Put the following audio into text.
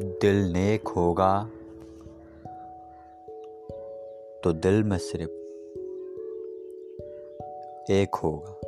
दिल नेक होगा तो दिल में सिर्फ़ एक होगा।